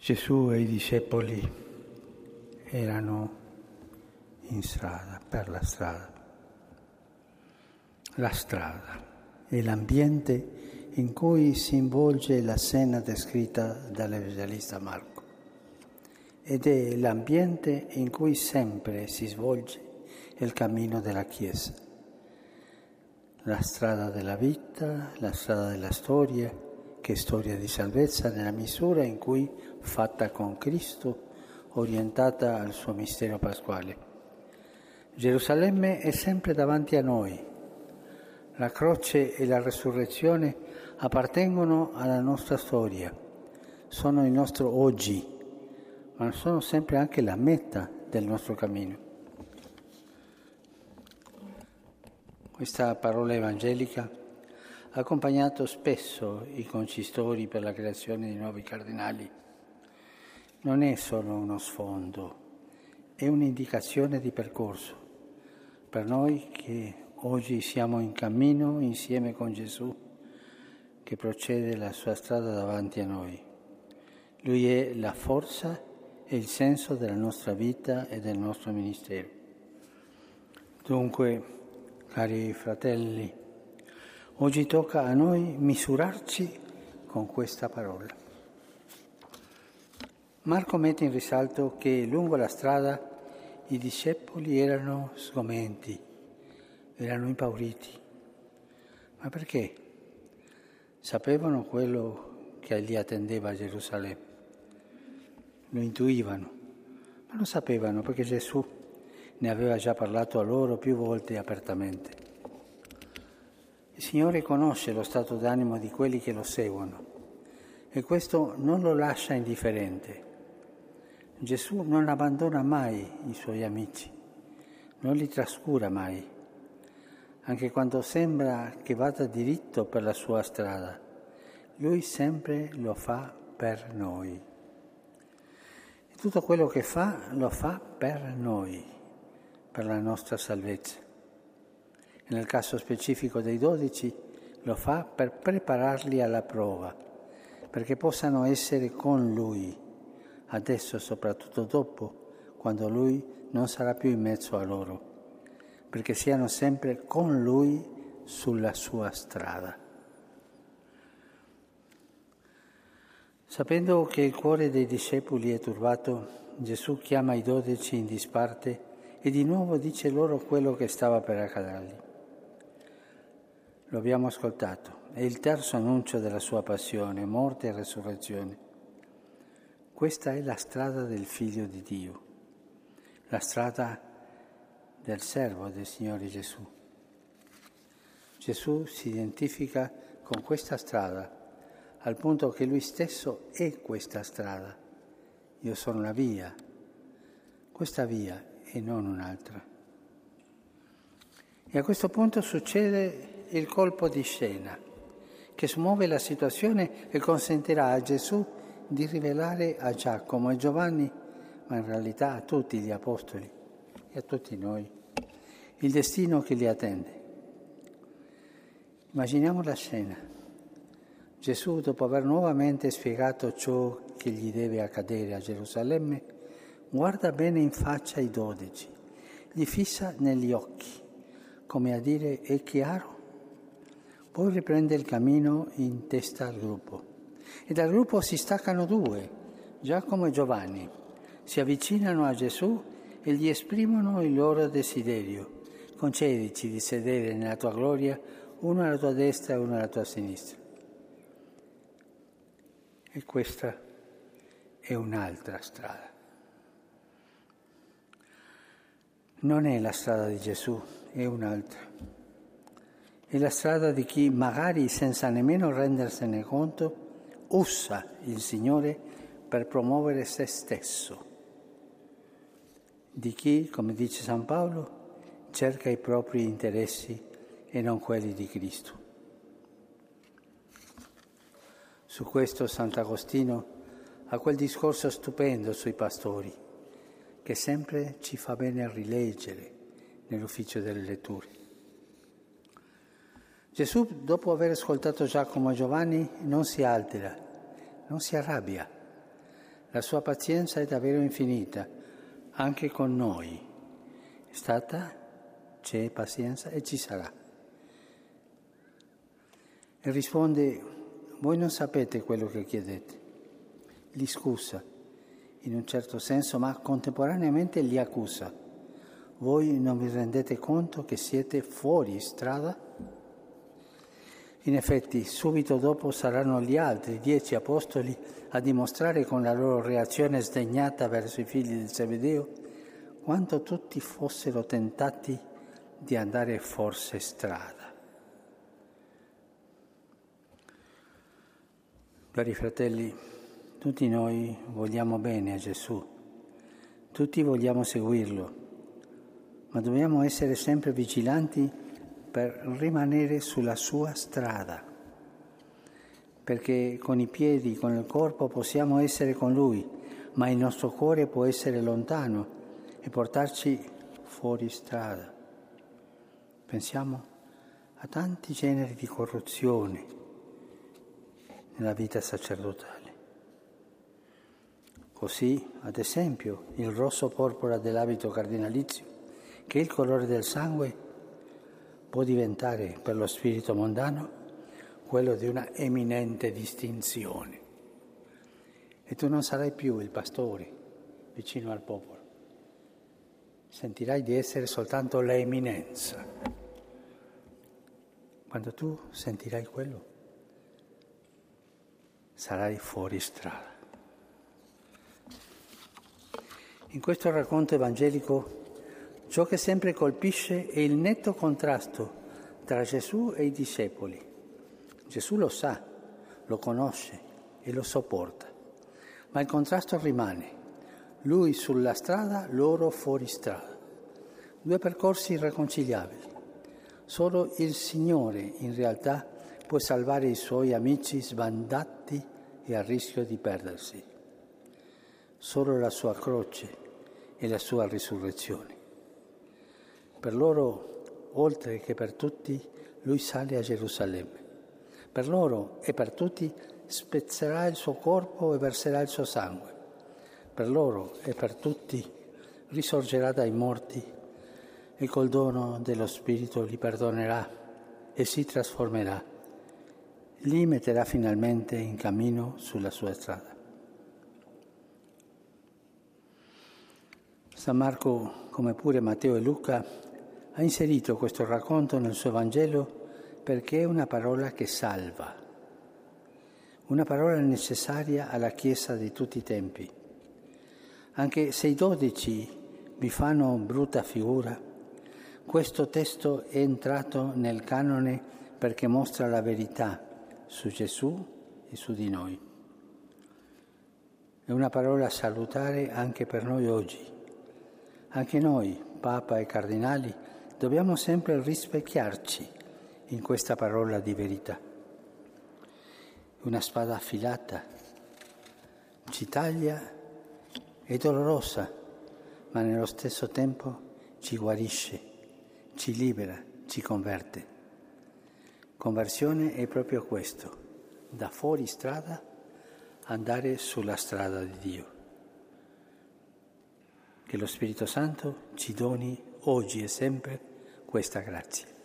Gesù e i discepoli erano in strada, per la strada. La strada è l'ambiente in cui si involge la scena descritta dall'Evangelista Marco ed è l'ambiente in cui sempre si svolge il cammino della Chiesa. La strada della vita, la strada della storia, che storia di salvezza nella misura in cui fatta con Cristo, orientata al suo mistero pasquale. Gerusalemme è sempre davanti a noi. La croce e la resurrezione appartengono alla nostra storia, sono il nostro oggi, ma sono sempre anche la meta del nostro cammino. Questa parola evangelica accompagnato spesso i concistori per la creazione di nuovi cardinali. Non è solo uno sfondo, è un'indicazione di percorso per noi che oggi siamo in cammino insieme con Gesù che procede la sua strada davanti a noi. Lui è la forza e il senso della nostra vita e del nostro ministero. Dunque, cari fratelli, Oggi tocca a noi misurarci con questa parola. Marco mette in risalto che lungo la strada i discepoli erano sgomenti, erano impauriti. Ma perché? Sapevano quello che li attendeva a Gerusalemme, lo intuivano, ma lo sapevano perché Gesù ne aveva già parlato a loro più volte apertamente. Il Signore conosce lo stato d'animo di quelli che lo seguono e questo non lo lascia indifferente. Gesù non abbandona mai i suoi amici, non li trascura mai, anche quando sembra che vada diritto per la sua strada. Lui sempre lo fa per noi. E tutto quello che fa lo fa per noi, per la nostra salvezza nel caso specifico dei dodici lo fa per prepararli alla prova, perché possano essere con lui, adesso e soprattutto dopo, quando lui non sarà più in mezzo a loro, perché siano sempre con lui sulla sua strada. Sapendo che il cuore dei discepoli è turbato, Gesù chiama i dodici in disparte e di nuovo dice loro quello che stava per accadergli. Lo abbiamo ascoltato. È il terzo annuncio della sua passione, morte e resurrezione. Questa è la strada del Figlio di Dio, la strada del servo del Signore Gesù. Gesù si identifica con questa strada al punto che lui stesso è questa strada. Io sono la via, questa via e non un'altra. E a questo punto succede il colpo di scena che smuove la situazione e consentirà a Gesù di rivelare a Giacomo e Giovanni, ma in realtà a tutti gli apostoli e a tutti noi, il destino che li attende. Immaginiamo la scena. Gesù, dopo aver nuovamente spiegato ciò che gli deve accadere a Gerusalemme, guarda bene in faccia i dodici, li fissa negli occhi, come a dire è chiaro poi riprende il cammino in testa al gruppo. E dal gruppo si staccano due, Giacomo e Giovanni. Si avvicinano a Gesù e gli esprimono il loro desiderio. Concedici di sedere nella tua gloria, uno alla tua destra e uno alla tua sinistra. E questa è un'altra strada. Non è la strada di Gesù, è un'altra. È la strada di chi, magari senza nemmeno rendersene conto, usa il Signore per promuovere se stesso. Di chi, come dice San Paolo, cerca i propri interessi e non quelli di Cristo. Su questo Sant'Agostino ha quel discorso stupendo sui pastori, che sempre ci fa bene rileggere nell'ufficio delle letture. Gesù, dopo aver ascoltato Giacomo e Giovanni, non si altera, non si arrabbia, La sua pazienza è davvero infinita, anche con noi. È stata, c'è pazienza e ci sarà. E risponde, voi non sapete quello che chiedete. Li scusa, in un certo senso, ma contemporaneamente li accusa. Voi non vi rendete conto che siete fuori strada? In effetti, subito dopo saranno gli altri dieci apostoli a dimostrare con la loro reazione sdegnata verso i figli del Zebedeo quanto tutti fossero tentati di andare forse strada. Cari fratelli, tutti noi vogliamo bene a Gesù, tutti vogliamo seguirlo, ma dobbiamo essere sempre vigilanti per rimanere sulla sua strada, perché con i piedi, con il corpo possiamo essere con Lui, ma il nostro cuore può essere lontano e portarci fuori strada. Pensiamo a tanti generi di corruzione nella vita sacerdotale. Così, ad esempio, il rosso porpora dell'abito cardinalizio, che è il colore del sangue, può diventare per lo spirito mondano quello di una eminente distinzione. E tu non sarai più il pastore vicino al popolo, sentirai di essere soltanto l'eminenza. Quando tu sentirai quello, sarai fuori strada. In questo racconto evangelico ciò che sempre colpisce è il netto contrasto tra Gesù e i discepoli. Gesù lo sa, lo conosce e lo sopporta, ma il contrasto rimane. Lui sulla strada, loro fuori strada. Due percorsi irreconciliabili. Solo il Signore in realtà può salvare i suoi amici sbandati e a rischio di perdersi. Solo la sua croce e la sua risurrezione. Per loro, oltre che per tutti, lui sale a Gerusalemme. Per loro e per tutti spezzerà il suo corpo e verserà il suo sangue. Per loro e per tutti risorgerà dai morti e col dono dello Spirito li perdonerà e si trasformerà li metterà finalmente in cammino sulla sua strada. San Marco, come pure Matteo e Luca, ha inserito questo racconto nel suo Vangelo perché è una parola che salva, una parola necessaria alla Chiesa di tutti i tempi. Anche se i dodici vi fanno brutta figura, questo testo è entrato nel canone perché mostra la verità su Gesù e su di noi. È una parola salutare anche per noi oggi. Anche noi, Papa e Cardinali, dobbiamo sempre rispecchiarci in questa parola di verità. Una spada affilata ci taglia, è dolorosa, ma nello stesso tempo ci guarisce, ci libera, ci converte. Conversione è proprio questo, da fuori strada andare sulla strada di Dio. Che lo Spirito Santo ci doni oggi e sempre questa grazia.